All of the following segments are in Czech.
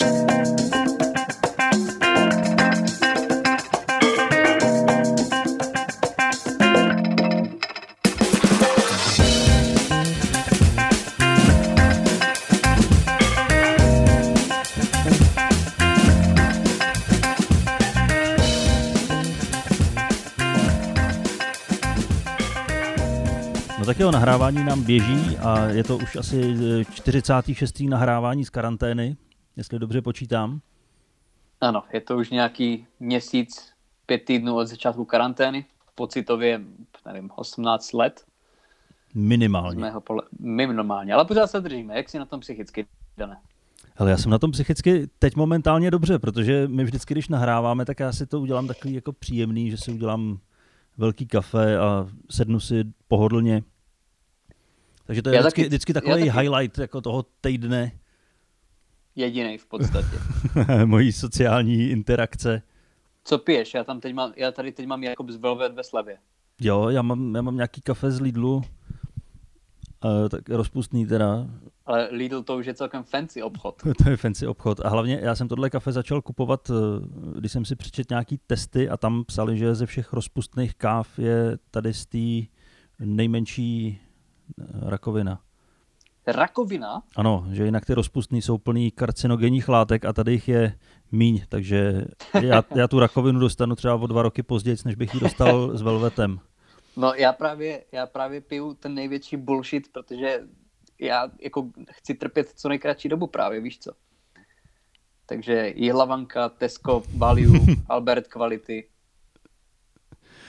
No tak jo, nahrávání nám běží a je to už asi 46. nahrávání z karantény, jestli dobře počítám. Ano, je to už nějaký měsíc, pět týdnů od začátku karantény. Pocitově, nevím, 18 let. Minimálně. mého pole... Minimálně, ale pořád se držíme. Jak si na tom psychicky, Dané? Ale já jsem na tom psychicky teď momentálně dobře, protože my vždycky, když nahráváme, tak já si to udělám takový jako příjemný, že si udělám velký kafe a sednu si pohodlně. Takže to je Já vždycky, taky- vždycky já takový taky. highlight jako toho týdne Jediný v podstatě. mojí sociální interakce. Co piješ? Já, tam teď mám, já tady teď mám Jakobs Velvet ve slevě. Jo, já mám, já mám nějaký kafe z Lidlu, uh, tak rozpustný teda, Ale Lidl to už je celkem fancy obchod. to je fancy obchod. A hlavně já jsem tohle kafe začal kupovat, eh, když jsem si přečet nějaký testy a tam psali, že ze všech rozpustných káv je tady z té nejmenší eh, rakovina. Rakovina? Ano, že jinak ty rozpustný jsou plný karcinogenních látek a tady jich je míň, takže já, já tu rakovinu dostanu třeba o dva roky později, než bych ji dostal s velvetem. No já právě, já právě piju ten největší bullshit, protože já jako chci trpět co nejkratší dobu právě, víš co. Takže Jihlavanka, Tesco, Value, Albert Kvality.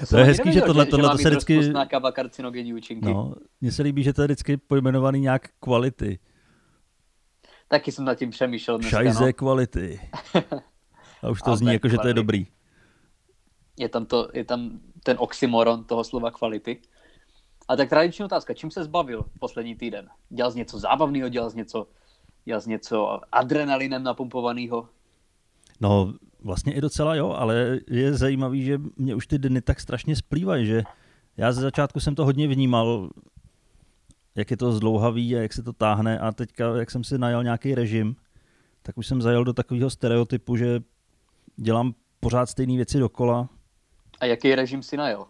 To je hezký, že tohle- tohle to mít se vždycky- kava karcinogenní účinky. No. Mně se líbí, že to je vždycky pojmenovaný nějak kvality. Taky jsem nad tím přemýšlel dneska. Šajze No. kvality. A už to Ale zní jako, že to je kvality. dobrý. Je, tam to, je tam ten oxymoron toho slova kvality. A tak tradiční otázka, čím se zbavil poslední týden? Dělal jsi něco zábavného, dělal jsi něco, dělal jsi něco adrenalinem napumpovaného? No, vlastně i docela jo, ale je zajímavý, že mě už ty dny tak strašně splývají, že já ze začátku jsem to hodně vnímal, jak je to zdlouhavý a jak se to táhne a teďka, jak jsem si najal nějaký režim, tak už jsem zajel do takového stereotypu, že dělám pořád stejné věci dokola. A jaký režim si najel?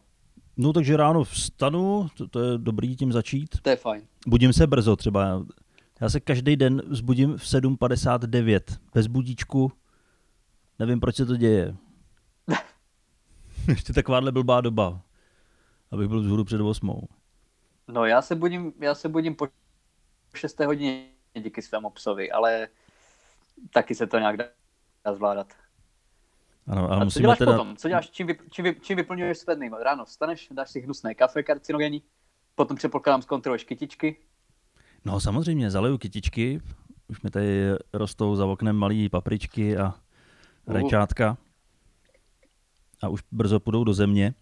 No takže ráno vstanu, to, to je dobrý tím začít. To je fajn. Budím se brzo třeba. Já se každý den vzbudím v 7.59 bez budíčku. Nevím, proč se to děje. Ještě takováhle blbá doba, abych byl vzhůru před 8. No já se budím, já se budím po 6. hodině díky svému psovi, ale taky se to nějak dá zvládat. Ano, ale A co děláš teda... potom? Co děláš, čím, vy, čím, vy, čím vyplňuješ své dny? Ráno vstaneš, dáš si hnusné kafe karcinogenní, potom předpokládám zkontroluješ kytičky, No samozřejmě, zaleju kytičky. Už mi tady rostou za oknem malé papričky a. rajčátka. A už brzo půjdou do země.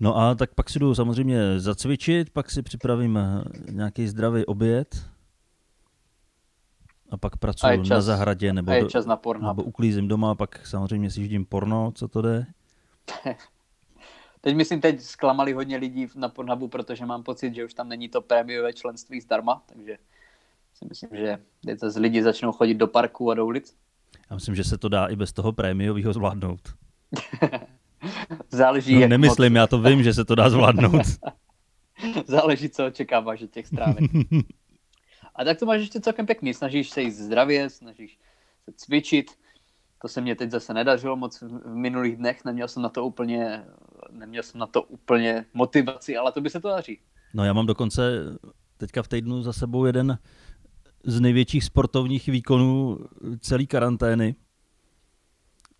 No a tak pak si jdu samozřejmě zacvičit, pak si připravím eh, nějaký zdravý oběd. A pak A pracuji na čas- zahradě nebo, a čas na Pornhub. nebo uklízím doma, pak samozřejmě si ždím porno, co to jde. Teď myslím, teď zklamali hodně lidí na Pornhubu, protože mám pocit, že už tam není to prémiové členství zdarma, takže si myslím, že teď zase lidi začnou chodit do parku a do ulic. Já myslím, že se to dá i bez toho prémiového zvládnout. Záleží, No, jak nemyslím, já to vím, že se to dá zvládnout. moc, záleží, co očekáváš od těch stránek. A tak to máš ještě celkem pěkný. Snažíš se jíst zdravě, snažíš se cvičit. To se mně teď zase nedařilo moc v v minulých dnech. Neměl jsem na to úplně, neměl jsem na to úplně motivaci, ale to by se to daří. No já mám dokonce teďka v týdnu za sebou jeden z největších sportovních výkonů celé karantény.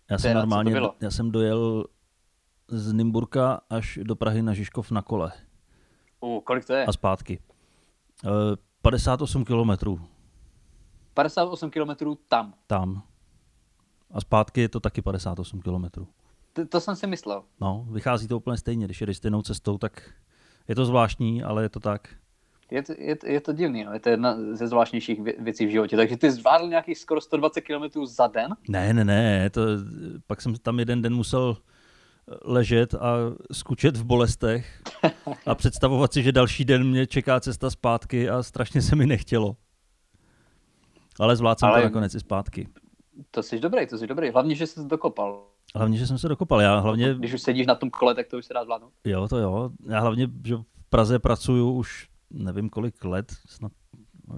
Já jsem Teda, normálně, já jsem dojel z Nymburka až do Prahy na Žižkov na kole U, kolik to je? a zpátky. Eh, 58 kilometrů 58 kilometrů tam. tam. A zpátky je to taky 58 kilometrů. To, to jsem si myslel. No, vychází to úplně stejně, když jedeš stejnou cestou, tak je to zvláštní, ale je to tak. Je to, je, to- je to divný, no. je to jedna ze zvláštnějších vě- věcí v životě. Takže ty zvládl nějakých skoro 120 km za den? Ne, ne, ne, to, pak jsem tam jeden den musel ležet a skučet v bolestech a představovat si, že další den mě čeká cesta zpátky a strašně se mi nechtělo. Ale zvládl jsem Ale- to nakonec i zpátky. To jsi dobrý, to jsi dobrý. Hlavně, že jsi dokopal. Hlavně, že jsem se dokopal. Já hlavně... Když už sedíš na tom kole, tak to už se dá zvládnout. Jo, to jo. Já hlavně, že v Praze pracuju už nevím kolik let, snad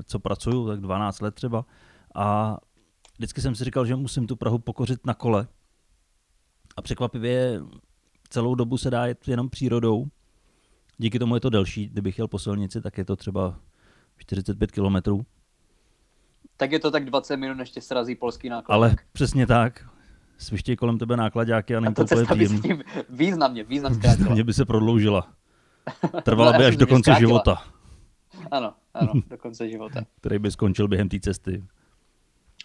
co pracuju, tak 12 let třeba. A vždycky jsem si říkal, že musím tu Prahu pokořit na kole. A překvapivě celou dobu se dá jet jenom přírodou. Díky tomu je to delší. Kdybych jel po silnici, tak je to třeba 45 kilometrů. Tak je to tak 20 minut, než tě srazí polský náklad. Ale přesně tak. Svištějí kolem tebe nákladáky a není to úplně příjemný. Významně, význam Významně by se prodloužila. Trvala by až do konce života. Ano, ano, do konce života. Který by skončil během té cesty.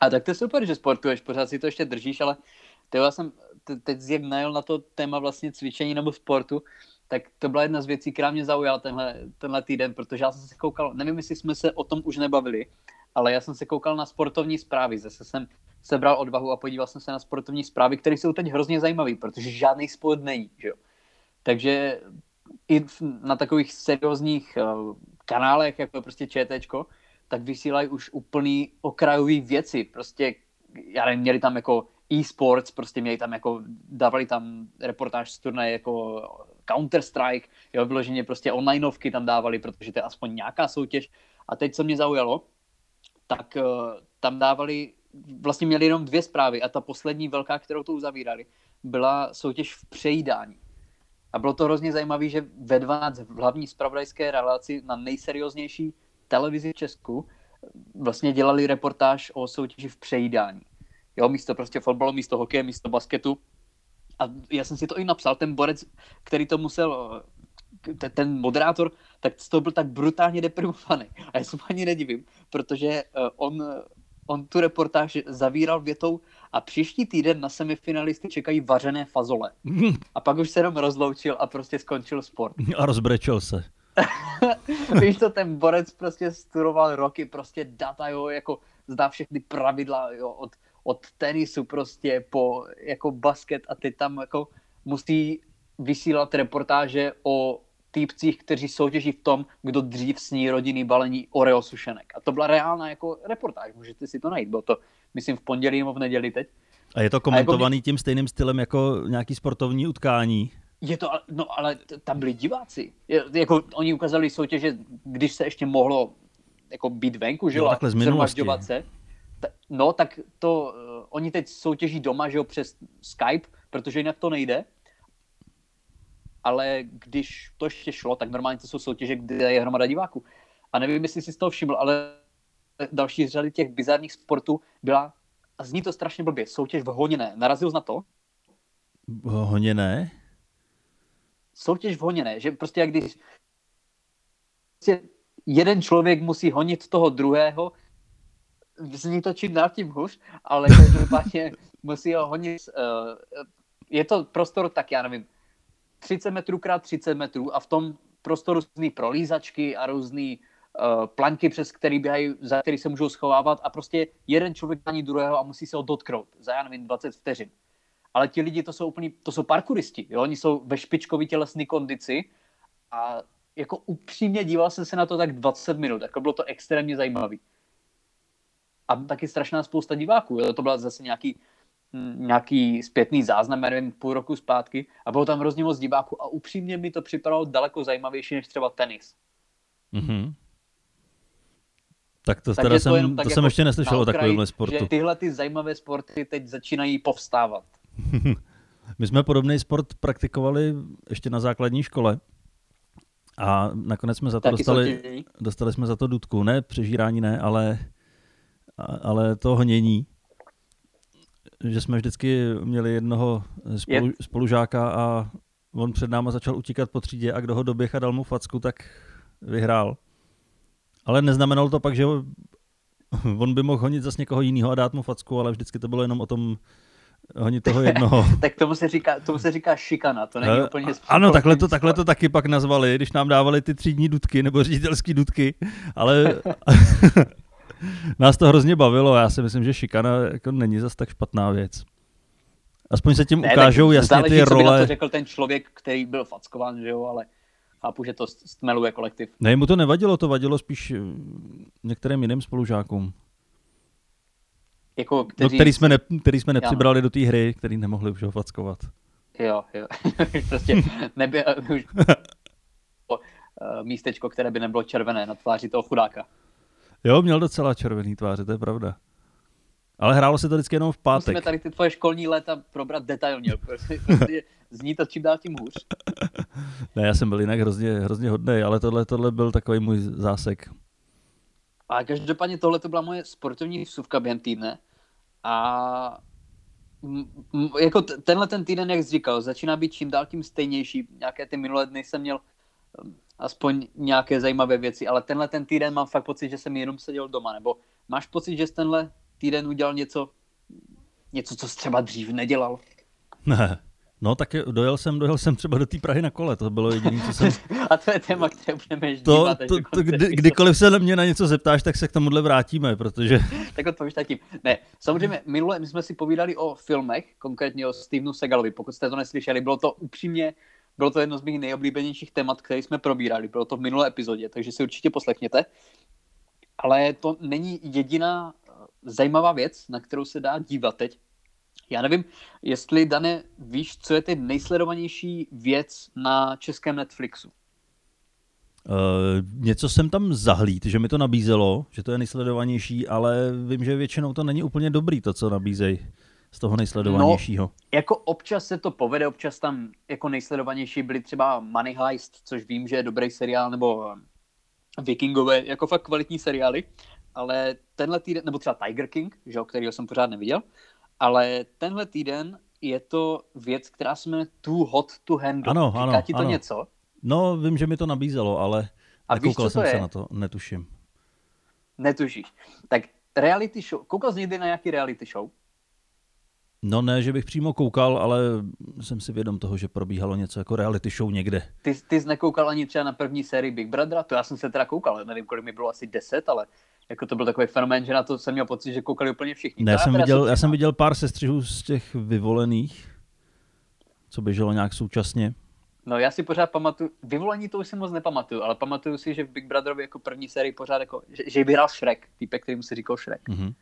A tak to je super, že sportuješ, pořád si to ještě držíš, ale ty já jsem teď jak najel na to téma vlastně cvičení nebo sportu, tak to byla jedna z věcí, která mě zaujala tenhle, tenhle týden, protože já jsem se koukal, nevím, jestli jsme se o tom už nebavili, ale já jsem se koukal na sportovní zprávy, zase jsem sebral odvahu a podíval jsem se na sportovní zprávy, které jsou teď hrozně zajímavé, protože žádný sport není, že jo. Takže i na takových seriózních uh, kanálech, jako prostě ČTčko, tak vysílají už úplný okrajový věci, prostě, já nevím, měli tam jako e-sports, prostě měli tam jako, dávali tam reportáž z turnaje jako Counter-Strike, jo, vyloženě prostě onlineovky tam dávali, protože to je aspoň nějaká soutěž. A teď, co mě zaujalo, tak uh, tam dávali, vlastně měli jenom dvě zprávy a ta poslední velká, kterou to uzavírali, byla soutěž v přejídání. A bylo to hrozně zajímavé, že ve 12 v hlavní spravodajské relaci na nejserióznější televizi v Česku vlastně dělali reportáž o soutěži v přejídání. Jo, místo prostě fotbalu, místo hokeje, místo basketu. A já jsem si to i napsal, ten borec, který to musel, ten moderátor, tak to byl tak brutálně deprimovaný. A já se ani nedivím, protože eh, on, on tu reportáž zavíral větou a příští týden na semifinalisty čekají vařené fazole. A pak už se jenom rozloučil a prostě skončil sport. A rozbrečel se. Víš to, ten borec prostě studoval roky, prostě data, jo, jako zná všechny pravidla, jo, od, od tenisu prostě po jako basket a ty tam jako musí vysílat reportáže o týpcích, kteří soutěží v tom, kdo dřív sní rodinný balení Oreo sušenek. A to byla reálná jako reportáž, můžete si to najít, bylo to, myslím, v pondělí nebo v neděli teď. A je to komentovaný jako, tím stejným stylem jako nějaký sportovní utkání? Je to, no ale tam byli diváci. Je, jako oni ukázali soutěže, když se ještě mohlo jako být venku, že jo, takhle z minulosti. se. No, tak to, uh, oni teď soutěží doma, že jo, přes Skype, protože jinak to nejde. Ale když to ještě šlo, tak normálně to jsou soutěže, kde je hromada diváků. A nevím, jestli jsi z toho všiml, ale další z řady těch bizarních sportů byla, a zní to strašně blbě, soutěž v honěné. Narazil jsi na to? Honěné? soutěž v honěné, že prostě jak když prostě jeden člověk musí honit toho druhého, zní to čím dál tím hůř, ale každopádně musí ho honit, uh, je to prostor tak, já nevím, 30 metrů krát 30 metrů a v tom prostoru různý prolízačky a různý uh, planky, přes který běhají, za který se můžou schovávat a prostě jeden člověk ani druhého a musí se ho dotknout za, já nevím, 20 vteřin ale ti lidi to jsou úplný, to jsou parkouristi, jo? oni jsou ve špičkový tělesné kondici a jako upřímně díval jsem se na to tak 20 minut, jako bylo to extrémně zajímavý. A taky strašná spousta diváků, jo? to byla zase nějaký, nějaký zpětný záznam, já nevím, půl roku zpátky a bylo tam hrozně moc diváků a upřímně mi to připadalo daleko zajímavější než třeba tenis. Mm-hmm. Tak to, teda to, jsem, to, to jako jsem ještě neslyšel o takovémhle sportu. Že tyhle ty zajímavé sporty teď začínají povstávat. My jsme podobný sport praktikovali ještě na základní škole. A nakonec jsme za to dostali, dostali jsme za to dudku. Ne přežírání, ne, ale, ale to hnění. Že jsme vždycky měli jednoho spolu, spolužáka a on před náma začal utíkat po třídě a kdo ho doběh a dal mu facku, tak vyhrál. Ale neznamenalo to pak, že on by mohl honit zase někoho jiného a dát mu facku, ale vždycky to bylo jenom o tom Oni toho jednoho. tak tomu se, říká, tomu se říká šikana, to není uh, úplně Ano, takhle to, takhle to taky pak nazvali, když nám dávali ty třídní dudky nebo ředitelský dudky, ale nás to hrozně bavilo. Já si myslím, že šikana jako není zas tak špatná věc. Aspoň se tím ne, ukážou jasně záleží, ty role. Co by na to řekl ten člověk, který byl fackován, že jo, ale chápu, že to stmeluje kolektiv. Ne, mu to nevadilo, to vadilo spíš eh, některým jiným spolužákům. jako, No, kteří... který jsme, ne, který jsme nepřibrali do té hry, který nemohli už ho fackovat. Jo, jo. prostě nebyl už eh, místečko, které by nebylo červené na tváři toho chudáka. Jo, měl docela červený tváře, to je pravda. Ale hrálo se to vždycky jenom v pátek. Musíme tady ty tvoje školní léta probrat detailně, prostě zní to čím dál tím hůř. Ne, já jsem byl jinak hrozně, hrozně hodný, ale tohle, tohle byl takový můj zásek. A každopádně tohle to byla moje sportovní vsuvka během týdne. A m, m, jako t- tenhle ten týden, jak jsi říkal, začíná být čím dál tím stejnější. Nějaké ty minulé dny jsem měl aspoň nějaké zajímavé věci, ale tenhle ten týden mám fakt pocit, že jsem jenom seděl doma. Nebo máš pocit, že jsi tenhle týden udělal něco, něco, co jsi třeba dřív nedělal? Ne. No tak je- dojel jsem, dojel jsem třeba do té Prahy na kole, to bylo jediné, co jsem... A to je téma, které budeme ještě To, dívat to, to, kdy, kdykoliv se na mě na něco zeptáš, tak se k tomuhle vrátíme, protože... Tak odpovím tak tím. Ne, samozřejmě minule my jsme si povídali o filmech, konkrétně o Stevenu Segalovi. Pokud jste to neslyšeli, bylo to upřímně, bylo to jedno z mých nejoblíbenějších témat, které jsme probírali. Bylo to v minulé epizodě, takže si určitě poslechněte. Ale to není jediná eh, zajímavá věc, na kterou se dá dívat teď. Já nevím, jestli, Dane, víš, co je teď nejsledovanější věc na českém Netflixu. Uh, něco jsem tam zahlíd, že mi to nabízelo, že to je nejsledovanější, ale vím, že většinou to není úplně dobrý, to, co nabízejí z toho nejsledovanějšího. Jako občas se to povede, občas tam jako nejsledovanější byly třeba Money Heist, což vím, že je dobrý seriál, nebo eh, Vikingové, jako fakt kvalitní seriály, ale tenhle týden, nebo třeba Tiger King, že, kterýho jsem pořád neviděl, ale tenhle týden je to věc, která se jmenuje Too Hot to Handle. Ano, Říká ano, ti to ano. něco? No, vím, že mi to nabízelo, ale A víš, nekoukal co jsem to se je? na to, netuším. Netušíš. Tak reality show, koukal jsi někdy na nějaký reality show? No ne, že bych přímo koukal, ale jsem si vědom toho, že probíhalo něco jako reality show někde. Ty, ty jsi nekoukal ani třeba na první sérii Big Brothera, to já jsem se teda koukal, nevím, kolik mi bylo asi 10, ale jako to byl takový fenomén, že na to jsem měl pocit, že koukali úplně všichni. Ne, já jsem, viděl, já jsem viděl pár sestřihů z těch vyvolených, co běželo nějak současně. No já si pořád pamatuju, vyvolení to už si moc nepamatuju, ale pamatuju si, že v Big Brotherovi jako první sérii pořád jako, že, že by hrál Shrek, týpek, kterým se říkal Shrek. Mhm.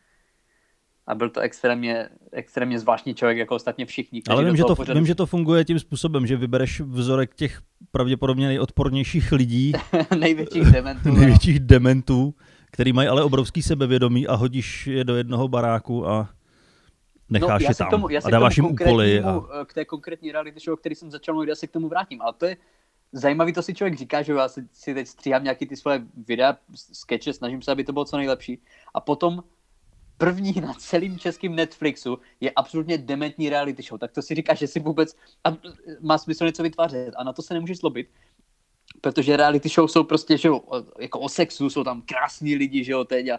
A byl to extrémně, extrémně zvláštní člověk, jako ostatně všichni. Ale vím že, to, pořadu- vím, že to funguje tím způsobem, že vybereš vzorek těch pravděpodobně nejodpornějších lidí, největších dementů. no. největších dementů, který mají ale obrovský sebevědomí a hodíš je do jednoho baráku a necháš no, já je tam k tomu, já se a dáváš k jim tomu úkoly. A... eh, K té konkrétní reality show, o který jsem začal mluvit, já se k tomu vrátím. Ale to je zajímavý, to si člověk říká, že já si, si teď stříhám nějaký ty svoje videa, skeče, snažím se, aby to bylo co nejlepší. A potom první na celém českém Netflixu je absolutně dementní reality show. Tak to si říká, že si vůbec a má smysl něco vytvářet a na to se nemůžeš zlobit. Protože reality show jsou prostě, že jo, jako o sexu, jsou tam krásní lidi, že jo, teď a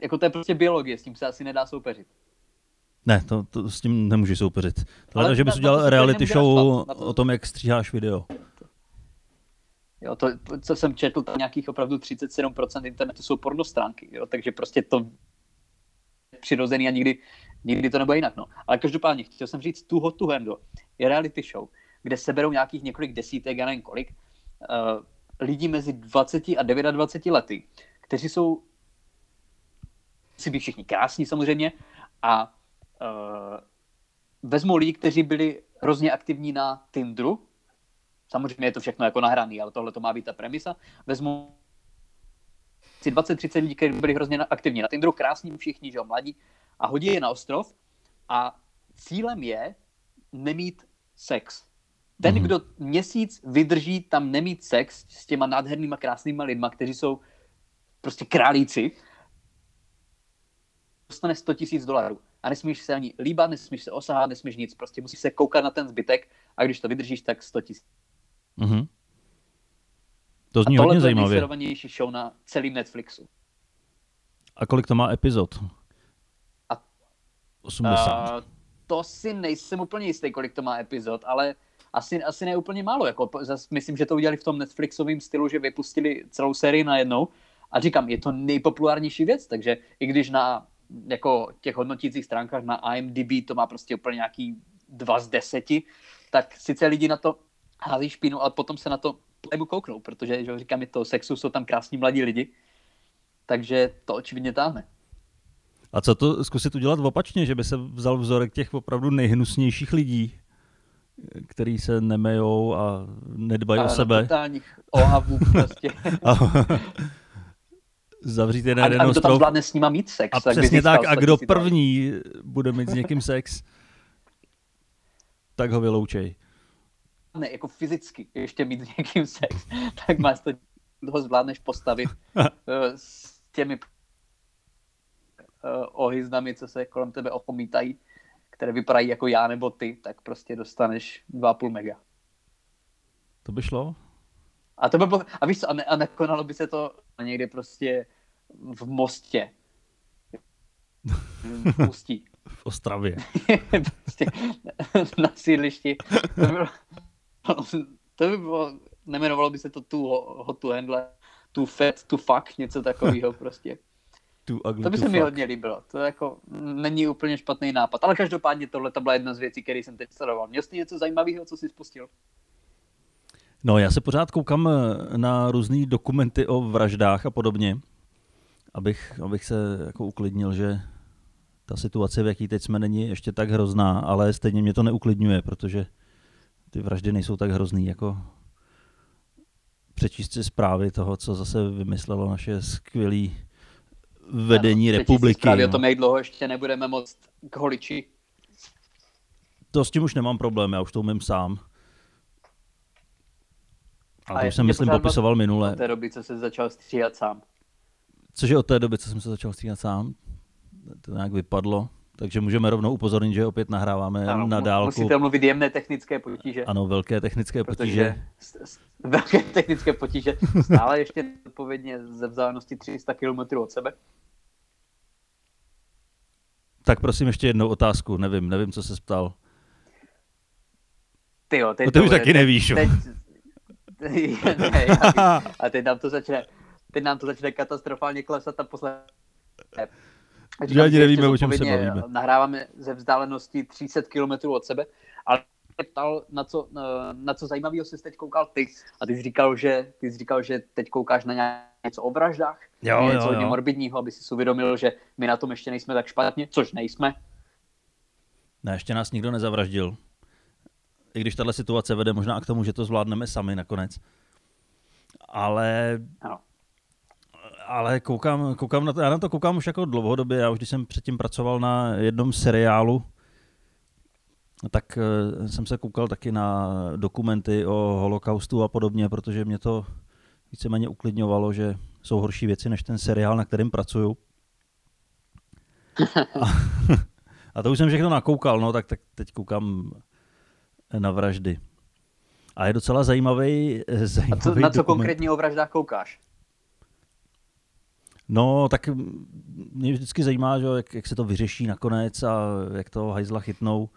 jako to je prostě biologie, s tím se asi nedá soupeřit. Ne, to, to, s tím nemůžeš soupeřit. Ale že bys na udělal reality nemůže show to- o tom, jak stříháš video. Jo, to, co jsem četl, tam nějakých opravdu 37% internetu jsou pornostránky, jo, takže prostě to přirozený a nikdy, nikdy to nebude jinak, no. Ale každopádně, chtěl jsem říct, tu hot to je reality show, kde seberou nějakých několik desítek, já nevím kolik, uh, lidí mezi 20 a 29 lety, kteří jsou si být všichni krásní samozřejmě a uh, vezmou lidi, kteří byli hrozně aktivní na Tinderu, samozřejmě je to všechno jako nahraný, ale tohle to má být ta premisa, vezmu si 20-30 lidí, kteří byli hrozně aktivní na Tinderu, krásní všichni, že jo, mladí, a hodí je na ostrov a cílem je nemít sex. Ten, Mhm. mm-hmm. kdo měsíc vydrží tam nemít sex s těma nádhernýma, krásnýma lidma, kteří jsou prostě králíci, dostane 100 tisíc dolarů. A nesmíš se ani líbat, nesmíš se osahat, nesmíš nic, prostě musíš se koukat na ten zbytek a když to vydržíš, tak 100 tisíc. Mhm. To A zní tohle hodně je zajímavě. nejsledovanější show na celém Netflixu. A kolik to má epizod? A- 80. Uh, to si nejsem úplně jistý, kolik to má epizod, ale asi, asi ne úplně málo. Jako, zas, myslím, že to udělali v tom Netflixovém stylu, že vypustili celou sérii najednou. A říkám, je to nejpopulárnější věc, takže i když na jako těch hodnotících stránkách na IMDb to má prostě úplně nějaký 2 z 10, tak sice lidi na to hází špínu, ale potom se na to playbook kouknou, protože, že říkám, je to sexu, jsou tam krásní mladí lidi, takže to očividně táhne. A co to zkusit udělat opačně, že by se vzal vzorek těch opravdu nejhnusnějších lidí, který se nemejou a nedbají o sebe. Totálních ohavů prostě. a, zavřít je na jeden A kdo tam zvládne s nima mít sex. A tak přesně tak, a 100 kdo první bude mít s někým sex, tak ho vyloučej. Ne, jako fyzicky ještě mít s někým sex, tak máš to, ho zvládneš postavit eh, s těmi eh, ohyznami, co se kolem tebe opomítají, které vypadají jako já nebo ty, tak prostě dostaneš 2,5 mega. To by šlo? A to by bylo, a víš co, a, ne, a nekonalo by se to někde prostě v mostě. V Ústí. V Ostravě. prostě na sídlišti. To by bylo, to by bylo nemenovalo by se to tu hot to handle, tu fat, tu fuck, něco takového prostě. Too ugly To by se mi fuck. hodně líbilo. To jako není úplně špatný nápad. Ale každopádně tohle to byla jedna z věcí, které jsem teď sledoval. Měl jsi něco zajímavého, co jsi spustil? No, já se pořád koukám eh, na různé dokumenty o vraždách a podobně, abych, abych se jako uklidnil, že ta situace, v jaký teď jsme, není ještě tak hrozná, ale stejně mě to neuklidňuje, protože ty vraždy nejsou tak hrozný, jako přečíst si zprávy toho, co zase vymyslelo naše skvělé vedení Ano, republiky. Právě o no. tom, jak dlouho ještě nebudeme moc k holiči. To s tím už nemám problém, já už to umím sám. A to už jsem, myslím, popisoval minule. Od té doby, co se začal stříhat sám. Cože od té doby, co jsem se začal stříhat sám, to nějak vypadlo. Takže můžeme rovnou upozornit, že opět nahráváme Ano, na dálku. Musíte mluvit jemné technické potíže. Ano, velké technické potíže. protože s- velké technické potíže stále ještě odpovědně ze vzdálenosti 300 km od sebe. Tak prosím ještě jednou otázku, nevím, nevím, co se ptal. Ty jo, teď No ty to už taky nevíš. Teď, ne, já a teď nám to začne, teď nám to začne katastrofálně klesat a Že ani nevíme, o čem se bavíme. Nahráváme ze vzdálenosti 300 km od sebe, ale ptal, na co, na- na co zajímavého jsi teď koukal ty. A ty jsi říkal, že, ty jsi říkal, že teď koukáš na něco o vraždách, Jo, něco jo, hodně jo. morbidního, aby si uvědomil, že my na tom ještě nejsme tak špatně, což nejsme. Ne, ještě nás nikdo nezavraždil. I když tahle situace vede možná k tomu, že to zvládneme sami nakonec. Ale Ano. Ale koukám, koukám na to, já na to koukám už jako dlouhodobě, já už když jsem předtím pracoval na jednom seriálu, tak eh, jsem se koukal taky na dokumenty o holokaustu a podobně, protože mě to víceméně uklidňovalo, že jsou horší věci než ten seriál, na kterém pracuju. A, a to už jsem všechno nakoukal, no, tak, tak teď koukám na vraždy. A je docela zajímavý, A zajímavý co, na co dokument. konkrétně o vraždách koukáš? No, tak mě vždycky zajímá, že, jak, jak se to vyřeší nakonec a jak to hajzla chytnou.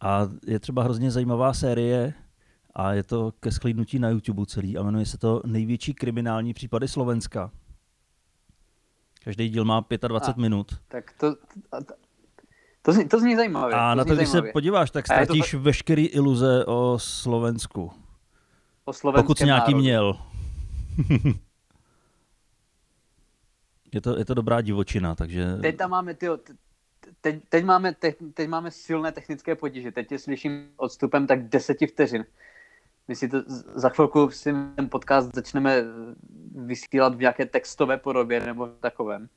A je třeba hrozně zajímavá série a je to ke schlídnutí na YouTube celý a jmenuje se to Největší kriminální případy Slovenska. Každý díl má 25 A. minut. Tak to, to, to, zní, to zní zajímavě. A to na to, když se zajímavě. podíváš, tak je to ztratíš veškerý iluze o Slovensku. o Pokud jsi nějaký národu. měl. je, to, je to dobrá divočina, takže... Teď tam máme, tyjo, te- teď, teď, máme te, teď máme silné technické potíže. Teď tě slyším odstupem tak deseti vteřin. My si to za chvilku si ten podcast začneme vysílat v nějaké textové podobě nebo takovém.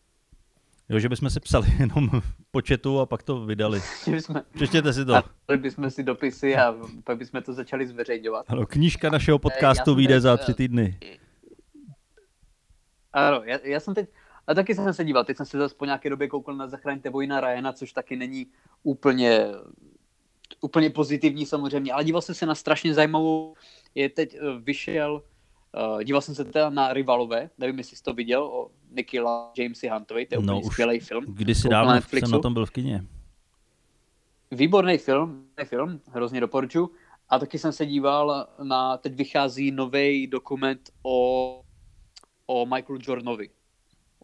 Jo, že bychom si psali jenom po chatu a pak to vydali. Bychom, Přečtěte si to. a bychom si dopisy a pak bychom to začali zveřejňovat. Ano, knížka našeho já podcastu vyjde teď, za eh, tři týdny. Ano, já, já jsem teď, a taky jsem se díval, teď jsem se zase po nějaké době koukal na Zachraňte vojna Ryana, což taky není úplně, úplně pozitivní samozřejmě, ale díval jsem se na strašně zajímavou, je teď eh, vyšel, uh, díval jsem se teda na Rivalové, nevím, jestli jsi to viděl, o Nicky La, Jamesy Huntovi, to je No, úplně skvělý film. Kdysi na dávno Netflixu. jsem na tom byl v kině. Výborný film, film, hrozně doporučuji. A taky jsem se díval na, teď vychází nový dokument o, o Michaelu Jordanovi,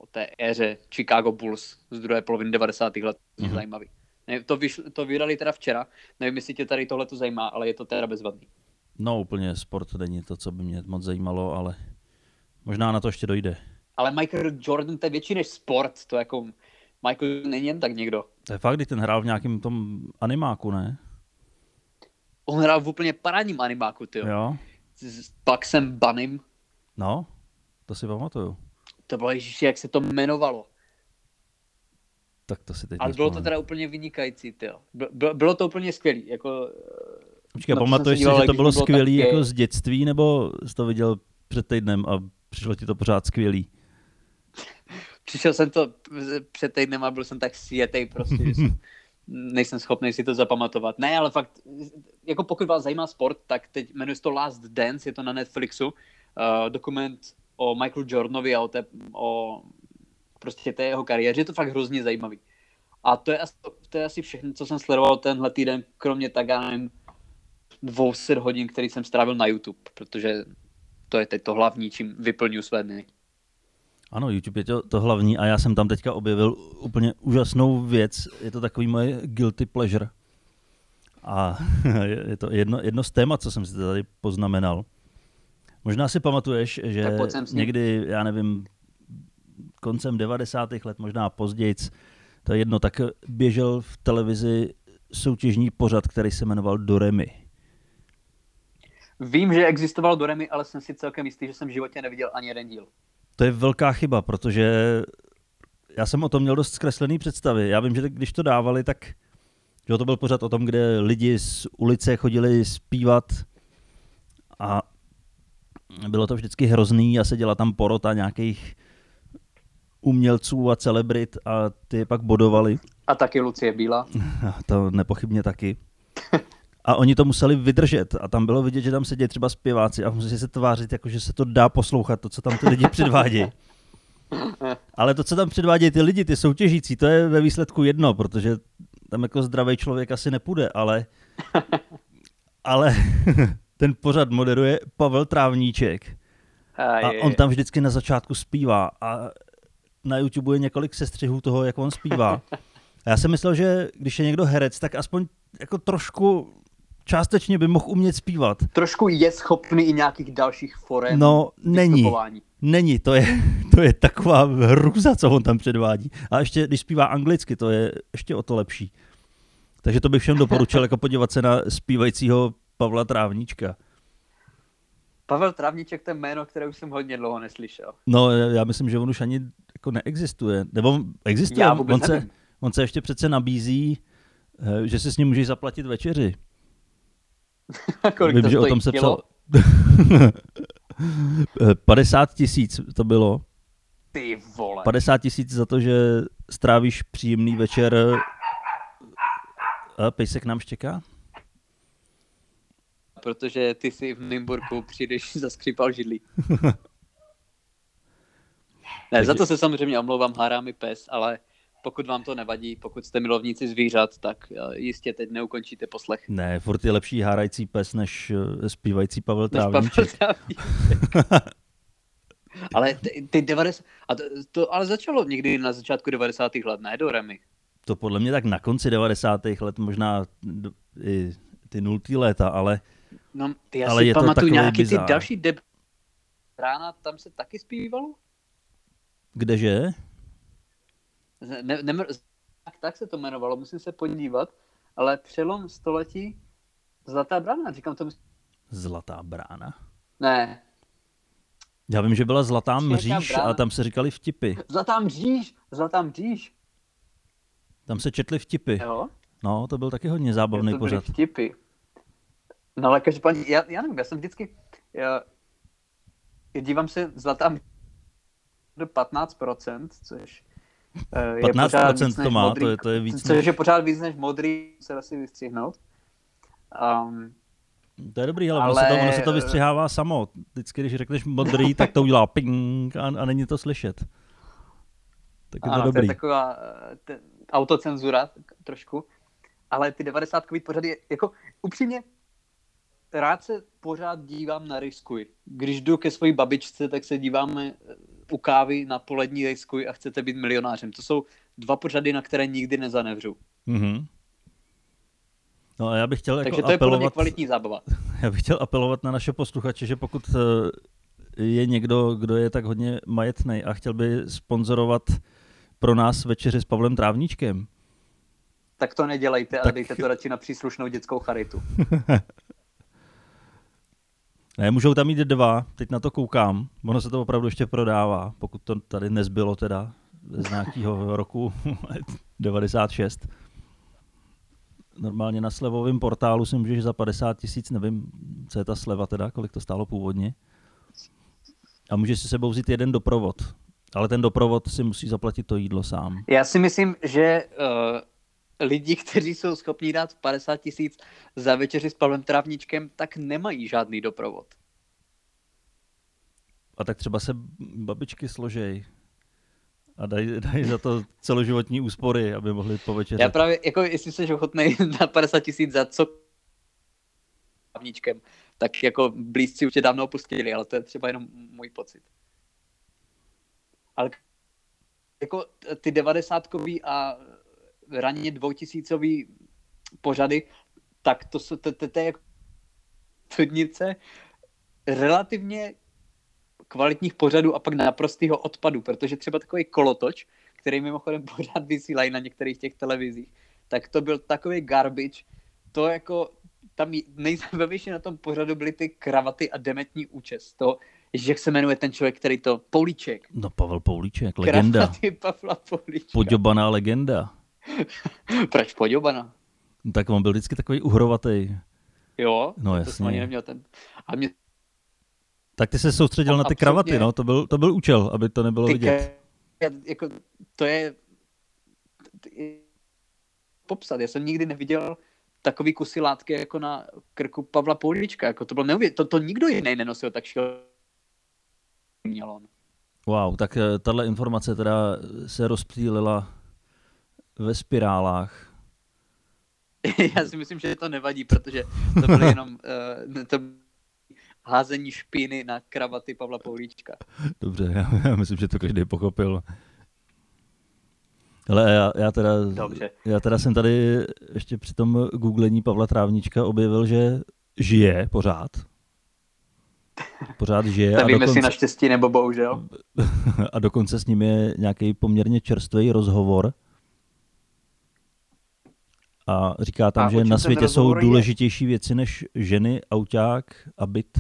o té éře Chicago Bulls z druhé poloviny 90. let. Mě Mhm. zajímavý. Ne, to, vyšlo, to vydali teda včera, nevím, jestli tě tady tohle to zajímá, ale je to teda bezvadný. No úplně sport není to, co by mě moc zajímalo, ale možná na to ještě dojde. Ale Michael Jordan to je větší než sport, to jako Michael není jen tak někdo. To je fakt, kdy ten hrál v nějakém tom animáku, ne? On hrál v úplně parádním animáku, ty Jo. S Bugsem Bunnym. No, to si pamatuju. To bylo, ježiši, jak se to jmenovalo. Tak to si teď Ale bylo to teda úplně vynikající, ty Bylo, bylo to úplně skvělý, jako... Počkej, pamatuješ si, díval, že to bylo to bylo skvělý taky- jako z dětství, nebo jsi to viděl před týdnem a přišlo ti to pořád skvělý? Přišel jsem to před týdnem a byl jsem tak světej prostě, že jsem, nejsem schopný si to zapamatovat. Ne, ale fakt, jako pokud vás zajímá sport, tak teď jmenuje se to Last Dance, je to na Netflixu, uh, dokument o Michael Jordanovi a o, té, o prostě té jeho kariéře, je to fakt hrozně zajímavý. A to je, asi, to je asi všechno, co jsem sledoval tenhle týden, kromě tak, já nevím, 200 hodin, který jsem strávil na YouTube, protože to je teď to hlavní, čím vyplňuji své dny. Ano, YouTube je to, to hlavní a já jsem tam teďka objevil úplně úžasnou věc. Je to takový moje guilty pleasure. A je je to jedno, jedno z témat, co jsem si tady poznamenal. Možná si pamatuješ, že někdy, já nevím, koncem 90. let, možná později, to je jedno, tak běžel v televizi soutěžní pořad, který se jmenoval Doremi. Vím, že existoval Doremi, ale jsem si celkem jistý, že jsem v životě neviděl ani jeden díl. To je velká chyba, protože já jsem o tom měl dost zkreslený představy. Já vím, že když to dávali, tak že to byl pořád o tom, kde lidi z ulice chodili zpívat a bylo to vždycky hrozný a seděla tam porota nějakých umělců a celebrit a ty je pak bodovali. A taky Lucie Bílá. To nepochybně taky. A oni to museli vydržet a tam bylo vidět, že tam sedí třeba zpěváci a musí se tvářit, jako že se to dá poslouchat, to, co tam ty lidi předvádějí. Ale to, co tam předvádějí ty lidi, ty soutěžící, to je ve výsledku jedno, protože tam jako zdravý člověk asi nepůjde, ale, ale ten pořad moderuje Pavel Trávníček a on tam vždycky na začátku zpívá a na YouTube je několik sestřihů toho, jak on zpívá. A já jsem myslel, že když je někdo herec, tak aspoň jako trošku částečně by mohl umět zpívat. Trošku je schopný i nějakých dalších forem No, není. Není, to je, to je taková hruza, co on tam předvádí. A ještě, když zpívá anglicky, to je ještě o to lepší. Takže to bych všem doporučil, jako podívat se na zpívajícího Pavla Trávníčka. Pavel Travníček, to je jméno, které už jsem hodně dlouho neslyšel. No, já myslím, že on už ani jako neexistuje. Nebo existuje, Já vůbec on se, nevím. on se ještě přece nabízí, eh, že si s ním můžeš zaplatit večeři. Kolik Vím, to že o tom se Kilo? psal. Eh, 50 tisíc to bylo. Ty vole. 50 tisíc za to, že strávíš příjemný večer. A pejsek nám štěká? Protože ty si v Nymburku přijdeš zaskřípal židlí. Ne, za to se samozřejmě omlouvám, hárá mi pes, ale pokud vám to nevadí, pokud jste milovníci zvířat, tak eh, jistě teď neukončíte poslech. Ne, furt je lepší hárající pes než eh, zpívající Pavel Než Pavel Trávníček. Trávníček. ale ty, ty 90, a to, to, ale začalo někdy na začátku 90. let, ne do Remy. To podle mě tak na konci 90. let, možná i ty nultý léta, ale No, ty já Ale si je to pamatuju nějaký bizár. ty další deb... Rána tam se taky zpívalo? kdeže? Ne, ne, tak, tak se to jmenovalo, musím se podívat, ale přelom století Zlatá brana, říkám tomu... Zlatá brána. Ne, Já vím, že byla Zlatá mříž brána. a tam se říkali vtipy. Zlatá mříž, Zlatá mříž, Tam se četli vtipy. jo? No, to byl taky hodně zábavný to pořad. vtipy. No ale každopádně, já, já nevím, já jsem vždycky, já, já dívám se Zlatá do 15%, což eh, je 15% pořád víc to má, modrý, to je- to je víc Což než- je pořád víc než modrý, se asi vystřihnout. Um, To je dobrý, ale, ale... Ono, se to, ono se to vystřihává samo. Vždycky, když řekneš modrý, tak to udělá ping a, a není to slyšet. Tak je to Ano, to dobrý. je taková eh, te, autocenzura trošku. Ale ty 90 pořady, jako upřímně, rád se pořád dívám na Riskuj. Když jdu ke své babičce, tak se díváme eh, u kávy na polední Riskuj a chcete být milionářem. To jsou dva pořady, na které nikdy nezanevřu. Mhm. No a já bych chtěl jako Takže to je podle mě apelovat, kvalitní zábava. já bych chtěl apelovat na naše posluchače, že pokud eh, je někdo, kdo je tak hodně majetný a chtěl by sponzorovat pro nás večeři s Pavlem Trávníčkem. Tak to nedělejte Tak- a dejte to radši na příslušnou dětskou charitu. Ne, můžou tam mít dva, teď na to koukám. Ono se to opravdu ještě prodává, pokud to tady nezbylo teda z nějakého roku 96. Normálně na slevovém portálu si můžeš za 50 tisíc, nevím, co je ta sleva teda, kolik to stálo původně. A můžeš si sebou vzít jeden doprovod. Ale ten doprovod si musí zaplatit to jídlo sám. Já si myslím, že uh, lidi, kteří jsou schopni dát 50 tisíc za večeři s Pavlem Trávničkem, tak nemají žádný doprovod. A tak třeba se babičky složej. A dají daj za to celoživotní úspory, aby mohli povečeřet. Já právě, jako jestli jsi ochotný na 50 tisíc za co Trávničkem, tak jako blízci už tě dávno opustili, ale to je třeba jenom můj pocit. Ale jako ty devadesátkový a raně dvoutisícový pořady, tak to, jsou- to, to, to je jako tudnice relativně kvalitních pořadů a pak naprostého odpadu, protože třeba takový kolotoč, který mimochodem pořád vysílají na některých těch televizích, tak to byl takový garbage, to jako tam nejzajímavější na tom pořadu byly ty kravaty a demetní účes. To, že jak se jmenuje ten člověk, který to, Poulíček. No Pavel Poulíček, legenda. Kravaty Pavla Poulíčka. Podobaná legenda. Proč Podobana? No, tak on byl vždycky takový uhrovatý. Jo, No, to jasně. jsem ani neměl ten. A mě Tak ty se soustředil On na ty absolutně- kravaty, no, to byl, to byl účel, aby to nebylo ty vidět. ke, jako, to je popsat. Já jsem nikdy neviděl takový kusy látky jako na krku Pavla Poulíčka. Jako to bylo neuvěř... to, to nikdo jiný nenosil tak šel měl on. Wow, tak eh, tahle informace teda se rozptýlila ve spirálách. Já si myslím, že to nevadí, protože to bylo jenom uh, to házení špíny na kravaty Pavla Poulíčka. Dobře, já, já myslím, že to každý pochopil. Ale já, já, teda, Dobře. já teda jsem tady ještě při tom googlení Pavla Trávnička objevil, že žije pořád. Pořád žije a Nevíme si dokonce, naštěstí nebo bohužel. a dokonce s ním je nějaký poměrně čerstvý rozhovor. A říká tam, A že na světě jsou rozhovor je? důležitější věci než ženy, auták a byt.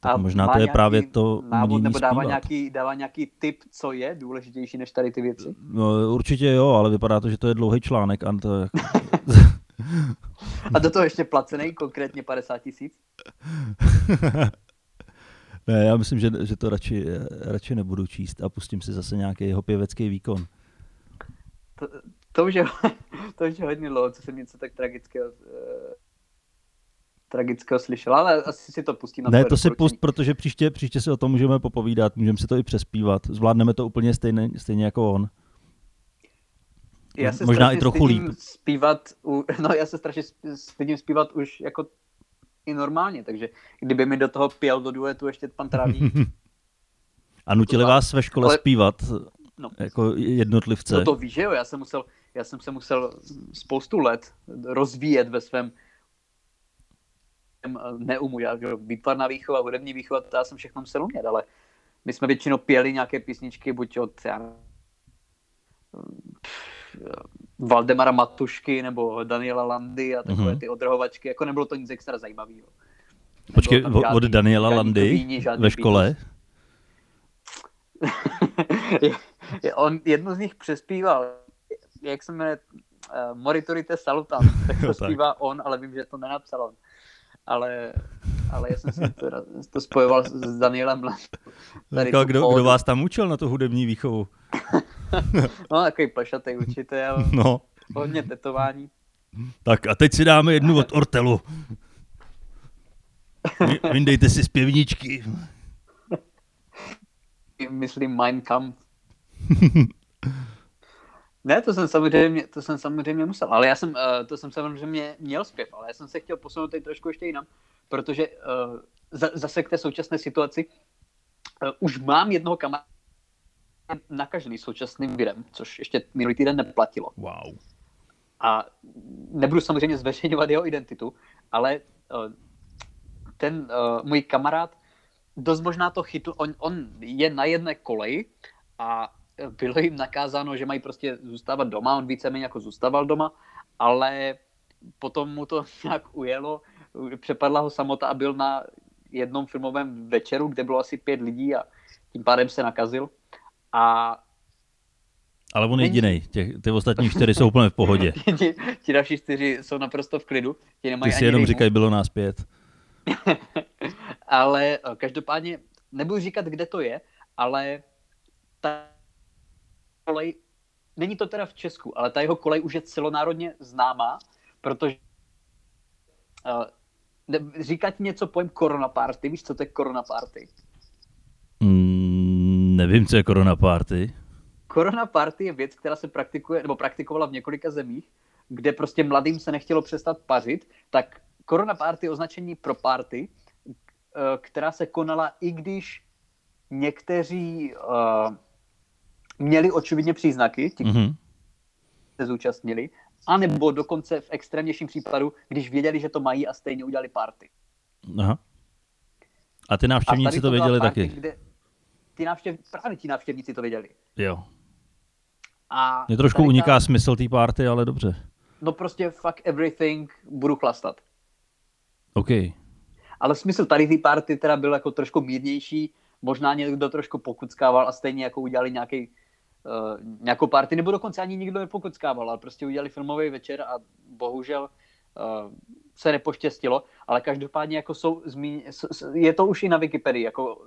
Tak A možná to je právě to návod, nebo dává zpívat. nějaký, dává nějaký tip, co je důležitější než tady ty věci? No, určitě jo, ale vypadá to, že to je dlouhý článek. A to je. A do toho ještě placený, konkrétně 50 tisíc. ne, já myslím, že, že to radši, radši nebudu číst a pustím si zase nějaký jeho pěvecký výkon. To, to, už je, to už je hodně dlouho, co jsem něco tak tragického, eh, tragického slyšel, ale asi si to pustím na Ne, to si pust, protože příště, příště si o tom můžeme popovídat, můžeme si to i přespívat. Zvládneme to úplně stejně, stejně jako on. Já se možná i trochu líp. Zpívat, u, no já se strašně stydím zpívat už jako i normálně, takže kdyby mi do toho pěl do duetu ještě pan Trávník, A nutili To vás ve škole ale- zpívat no, jako jednotlivce. no to víš, že jo, já jsem, musel, já jsem se musel spoustu let rozvíjet ve svém neumu, já, že výtvarná výchova, hudební výchova, to já jsem všechno musel umět, ale my jsme většinou pěli nějaké písničky, buď od já, Valdemara Matušky nebo Daniela Landy a takové Mhm. ty odrhovačky, jako nebylo to nic extra zajímavého. Počkej, tam od, žádný- Daniela žádný Landy žádný ve škole? On jednu z nich přespíval, jak se jmenuje, uh, Moritorite Salutant, tak to tak. zpívá on, ale vím, že to nenapsal on. Ale, ale já jsem si to, to spojoval s, Danielem Říkal, kdo, kdo vás tam učil na tu hudební výchovu? No, takový plešatý učitel, No, hodně tetování. tak a teď si dáme jednu od Ortelu. Vy- Vyndejte si zpěvničky. Myslím Mein Kampf. Ne, to jsem samozřejmě, to jsem samozřejmě musel, ale já jsem, uh, to jsem samozřejmě měl zpěv, ale já jsem se chtěl posunout teď trošku ještě jinam, protože uh, za, zase k té současné situaci uh, už mám jednoho kamaráda nakažený současným virem, což ještě minulý týden neplatilo. Wow. A nebudu samozřejmě zveřejňovat jeho identitu, ale uh, ten uh, můj kamarád dost možná to chytl, on, on je na jedné koleji a bylo jim nakázáno, že mají prostě zůstávat doma, on víceméně jako zůstával doma, ale potom mu to nějak ujelo, přepadla ho samota a byl na jednom filmovém večeru, kde bylo asi pět lidí a tím pádem se nakazil. A ale on jediný, ty ostatní čtyři jsou úplně v pohodě. ti, ti další čtyři jsou naprosto v klidu. Ti nemají ty si jenom říkají, bylo nás pět. ale eh, každopádně, nebudu říkat, kde to je, ale ta kolej, není to teda v Česku, ale ta jeho kolej už je celonárodně známá, protože uh, říká ti něco pojem Corona Party? Víš, co to je Corona Party? Mm, nevím, co je Corona Party. Corona Party je věc, která se praktikuje, nebo praktikovala v několika zemích, kde prostě mladým se nechtělo přestat pařit, tak Corona Party je označení pro party, eh, která se konala, i když někteří uh, měli očividně příznaky, ti, mm-hmm. se zúčastnili, anebo dokonce v extrémnějším případu, když věděli, že to mají a stejně udělali party. Aha. A ty návštěvníci a to, to věděli party, taky? Kde ty návštěv, právě ti návštěvníci to věděli. Jo. A Mě trošku uniká ta... smysl té party, ale dobře. No prostě fuck everything, budu chlastat. OK. Ale smysl tady té party teda byl jako trošku mírnější, možná někdo trošku pokuckával a stejně jako udělali nějaký uh, nějakou party, nebo dokonce ani nikdo nepokuckával, ale prostě udělali filmový večer a bohužel uh, se nepoštěstilo, ale každopádně jako jsou zmíň, je to už i na Wikipedii, jako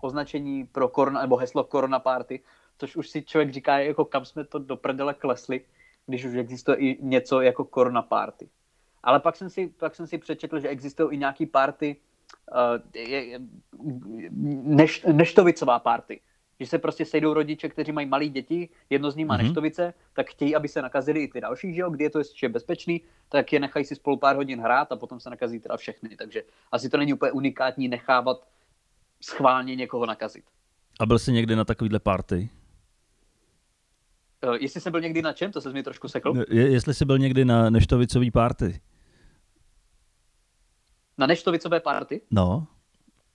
označení pro korona, nebo heslo Corona Party, což už si člověk říká, jako kam jsme to do prdele klesli, když už existuje i něco jako Corona Party. Ale pak jsem si, pak jsem si přečetl, že existují i nějaký party, uh, neš, neštovicová party. Že se prostě sejdou rodiče, kteří mají malé děti, jedno z nich má mm-hmm. neštovice, tak chtějí, aby se nakazili i ty další, že jo? kdy je to ještě bezpečný, tak je nechají si spolu pár hodin hrát a potom se nakazí teda všechny. Takže asi to není úplně unikátní nechávat schválně někoho nakazit. A byl jsi někdy na takovýhle party? Uh, jestli jsem byl někdy na čem, to se mi trošku sekl. Je, jestli jsi byl někdy na neštovicový party. Na neštovicové party? No.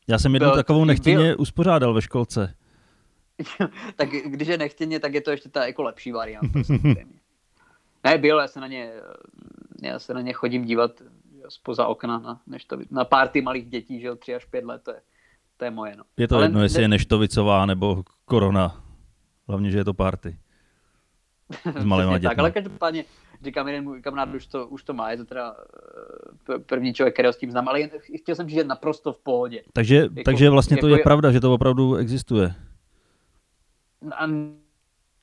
Já jsem jednou takovou nechtěně byl... uspořádal ve školce. tak když je nechtěně, tak je to ještě ta jako lepší varianta. ne, byl, já se na ně, já se na ně chodím dívat spoza okna na, neštovit, na party malých dětí, že jo, tři až pět let, to je, to je moje. No. Je to Ale jedno, jestli ne... je Neštovicová nebo korona. Hlavně, že je to party. S malýma dětmi. Tak, ale každopádně říkám, jeden můj kamarád už to, už to má, je to teda eh, první člověk, který s tím znám, ale jen, chtěl jsem říct, že naprosto v pohodě. Takže, jako, takže vlastně jako to je, je pravda, že to opravdu existuje. A,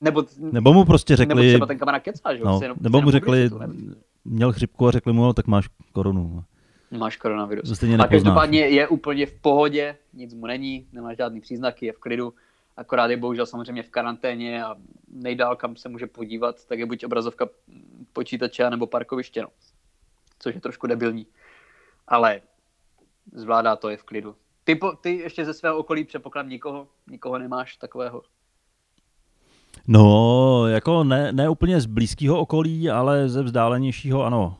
nebo, nebo mu prostě řekli... Nebo třeba ten kamarád kecá, že? No, nebo mu řekli, měl chřipku a řekli mu, no, tak máš korunu. Máš koronavirus. A každopádně je úplně v pohodě, nic mu není, nemá žádný příznaky, je v klidu, akorát je bohužel samozřejmě v karanténě a nejdál, kam se může podívat, tak je buď obrazovka počítače nebo parkoviště, no. což je trošku debilní. Ale zvládá to, je v klidu. Ty, po, ty ještě ze svého okolí předpokládám nikoho, nikoho nemáš takového? No, jako ne, ne úplně z blízkého okolí, ale ze vzdálenějšího ano.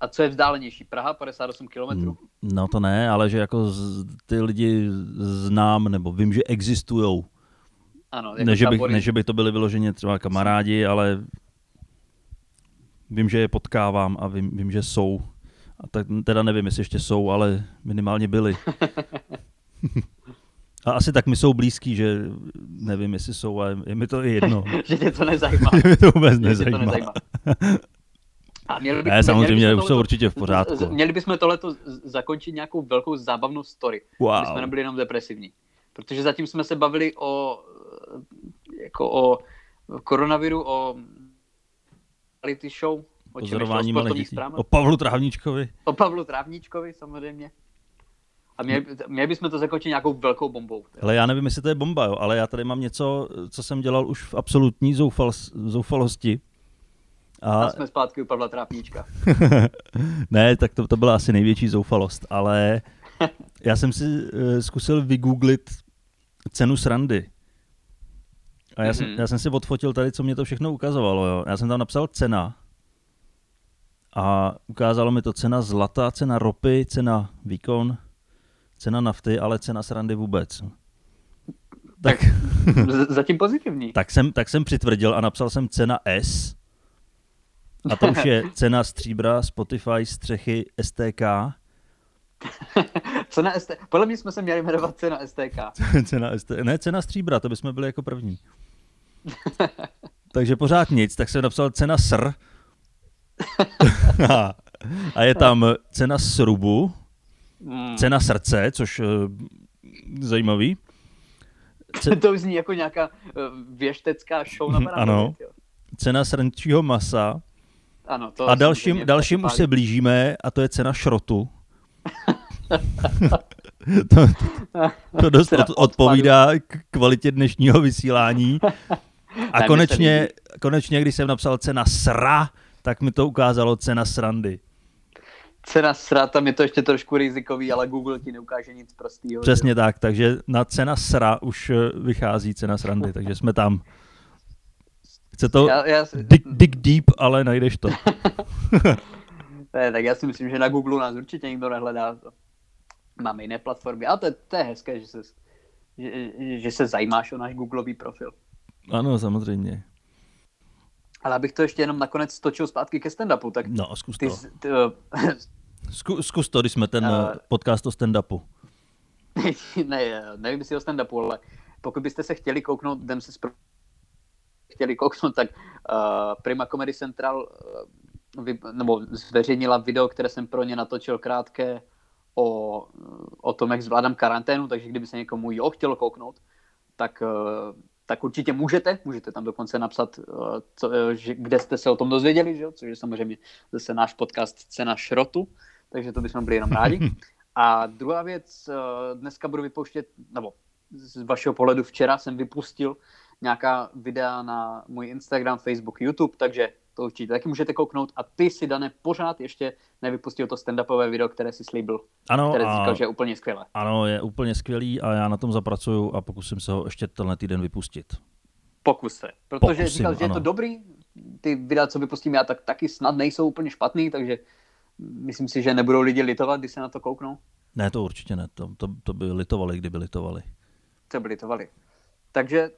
A co je vzdálenější? Praha, 58 km? No to ne, ale že jako z, ty lidi znám, nebo vím, že existují. Ano, jako ne, že by, ne, že by to byli vyloženě třeba kamarádi, ale vím, že je potkávám a vím, vím že jsou. A tak teda nevím, jestli ještě jsou, ale minimálně byli. A asi tak mi jsou blízký, že nevím, jestli jsou, ale je mi to i jedno. že tě to nezajímá. mě to vůbec nezajímá. To nezajímá. A měli bychom, ne, samozřejmě, měli jsou určitě v pořádku. Měli bychom tohleto zakončit nějakou velkou zábavnou story, wow. aby jsme nebyli jenom depresivní. Protože zatím jsme se bavili o, jako o koronaviru, o reality show, o Pozorování malých O Pavlu Trávničkovi. O Pavlu Trávničkovi, samozřejmě. A měli, měli bychom to zakončit nějakou velkou bombou. Ale já nevím, jestli to je bomba, jo, ale já tady mám něco, co jsem dělal už v absolutní zoufal, zoufalosti. A... a jsme zpátky u Pavla Trápníčka. ne, tak to, to byla asi největší zoufalost, ale já jsem si uh, zkusil vygooglit cenu srandy. A já, mm-hmm. jsem, mhm. já jsem si odfotil tady, co mě to všechno ukazovalo. Jo. Já jsem tam napsal cena a ukázalo mi to cena zlata, cena ropy, cena výkon, cena nafty, ale cena srandy vůbec. Tak, Z- Zatím pozitivní. tak, jsem, tak jsem přitvrdil a napsal jsem cena S. A to už je cena stříbra, Spotify, střechy, STK. Cena ST... Podle mě jsme se měli jmenovat cena STK. cena ST... Ne, cena stříbra, to bychom byli jako první. Takže pořád nic, tak jsem napsal cena SR. A- a je tam cena srubu, Mm. cena srdce, což uh, zajímavý. Ce- to zní jako nějaká uh, věštecká show na Barandově, ano. cena srnčího masa. ano to A dalším, dalším už se blížíme a to je cena šrotu. to, to dost od, odpovídá k kvalitě dnešního vysílání. A konečně, konečně, když jsem napsal cena sra, tak mi to ukázalo cena srandy. Cena sra, tam je to ještě trošku rizikový, ale Google ti neukáže nic prostýho. Přesně tak, takže na cena sra už eh, vychází cena srandy, takže jsme tam. Chce to Já, já, dig, dig deep, ale najdeš to. ne, tak já si myslím, že na Google nás určitě nikdo nehledá. Máme jiné platformy, ale to, je- to je hezké, že se, že, že se zajímáš o náš Googleový profil. Ano, samozřejmě. Ale abych to ještě jenom nakonec stočil zpátky ke stand-upu, tak No, zkus ty, to. z- ty Zku, zkus to, když jsme ten eh, podcast o stand-upu. ne, nevím, jestli o stand-upu, ale pokud byste se chtěli kouknout, jdem se spro... chtěli kouknout, tak uh, Prima Comedy Central uh, vy, nebo zveřejnila video, které jsem pro ně natočil krátké o, o tom, jak zvládám karanténu, takže kdyby se někomu jo chtělo kouknout, tak, uh, tak určitě můžete, můžete tam dokonce napsat, uh, co, uh, že, kde jste se o tom dozvěděli, že jo? což je samozřejmě zase náš podcast Cena šrotu, takže to bychom byli jenom rádi. A druhá věc, eh, dneska budu vypouštět, nebo z vašeho pohledu včera jsem vypustil nějaká videa na můj Instagram, Facebook, YouTube, takže to určitě taky můžete kouknout. A ty si, Dané, pořád ještě nevypustil to stand-upové video, které si slíbil, Ano, které jsi říkal, že je úplně skvělé. ano, je úplně skvělý a já na tom zapracuju a pokusím se ho ještě tenhle týden vypustit. Pokus se. Protože Pokusím, říkal, že je to ano. dobrý, ty videa, co vypustím já, tak taky snad nejsou úplně špatný, takže myslím si, že nebudou lidi litovat, když se na to kouknou. Ne, to určitě ne, to, to, to by litovali, kdyby litovali. co by litovali. Takže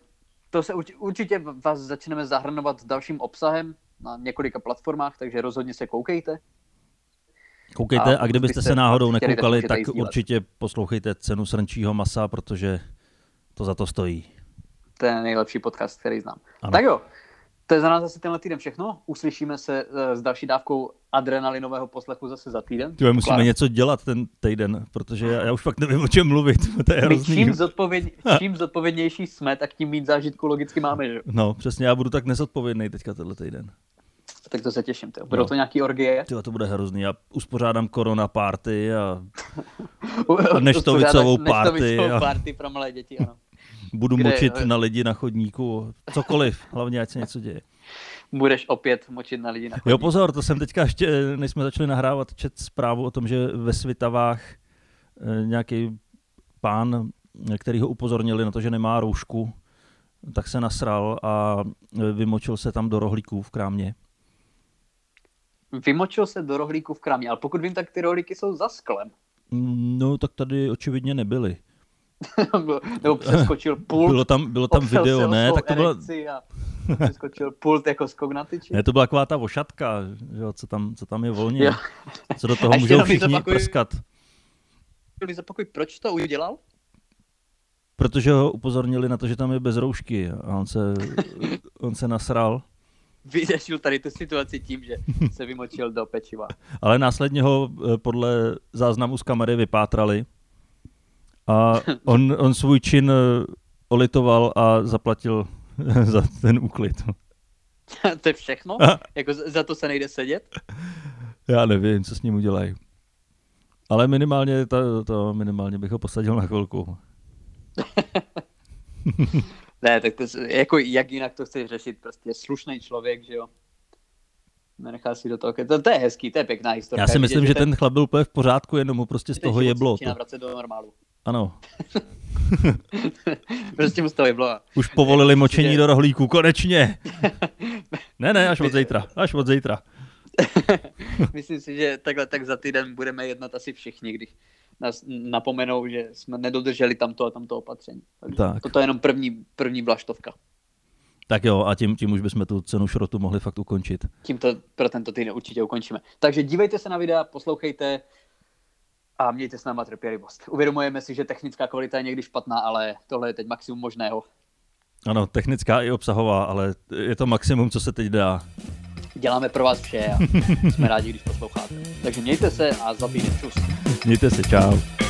to se urči- určitě vás začneme zahrnovat s dalším obsahem na několika platformách, takže rozhodně se koukejte. Koukejte A a, kdybyste byste se náhodou nekoukali, tak sdílet. určitě poslouchejte cenu srnčího masa, protože to za to stojí. To je nejlepší podcast, který znám. Ano. Ano. Tak jo, to je za nás zase tenhle týden všechno. Uslyšíme se eh, s další dávkou adrenalinového poslechu zase za týden. Tyhle, musíme Klár. něco dělat ten týden, protože já, já už fakt nevím, o čem mluvit. To je My hrozný. čím, zodpověd, čím zodpovědnější jsme, tak tím víc zážitku logicky máme, že? No, přesně, já budu tak nezodpovědný teďka tenhle týden. Tak to se těším. Tyjo. Budou No. to nějaký orgie? Tyhle, to bude hrozný. Já uspořádám korona party a U- Neštovicovou party Neštovicovou a- party pro malé děti, ano. budu Kde- močit na lidi na chodníku. Cokoliv, hlavně ať se něco děje. Budeš opět močit na lidi na Jo, pozor, to jsem teďka ještě, než jsme začali nahrávat, čet zprávu o tom, že ve Svitavách eh, nějaký pán, který ho upozornili na to, že nemá roušku, tak se nasral a eh, vymočil se tam do rohlíků v krámě. Vymočil se do rohlíku v krámě, ale pokud vím, tak ty rohlíky jsou za sklem. No, tak tady očividně nebyly. Nebo přeskočil pult. Bylo tam, bylo tam video, ne, tak to byla, erekci A přeskočil pult jako skok na tyči. ne, to byla taková ta vošatka, že jo, co, tam, co tam je volně. Jo. Co do toho můžou všichni zopakuj- prskat. Mi Zopakuj, proč to udělal? Protože ho upozornili na to, že tam je bez roušky a on se, on se nasral. Vyřešil tady tu situaci tím, že se vymočil do pečiva. Ale následně ho eh, podle záznamu z kamery vypátrali a on, on svůj čin eh, olitoval a zaplatil za ten úklid. to je všechno? Jako za to se nejde sedět? Já nevím, co s ním udělají. Ale minimálně to, to minimálně bych ho posadil na chvilku. Ne, tak to, jako jak jinak to chceš řešit, prostě slušný člověk, že jo? Nenechá si do toho, to, to je hezký, to je pěkná historie. Já si myslím, že ten chlap byl úplně v pořádku, jenom mu prostě z toho jeblo. To. do normálu. Ano, prostě mu z toho jeblo. a- už povolili močení do rohlíku, konečně. Ne, ne, až od zítra, až od zítra. Myslím si, že takhle tak za týden budeme jednat asi všichni, když nás napomenou, že jsme nedodrželi tamto a tamto opatření. Takže Tak. toto je jenom první, první blaštovka. Tak jo, a tím, tím už bychom tu cenu šrotu mohli fakt ukončit. Tím to pro tento týden určitě ukončíme. Takže dívejte se na videa, poslouchejte a mějte s náma trpělivost. Uvědomujeme si, že technická kvalita je někdy špatná, ale tohle je teď maximum možného. Ano, technická i obsahová, ale je to maximum, co se teď dá. Děláme pro vás vše a jsme rádi, když posloucháte. Takže mějte se a za týden čus. Mějte se, čau.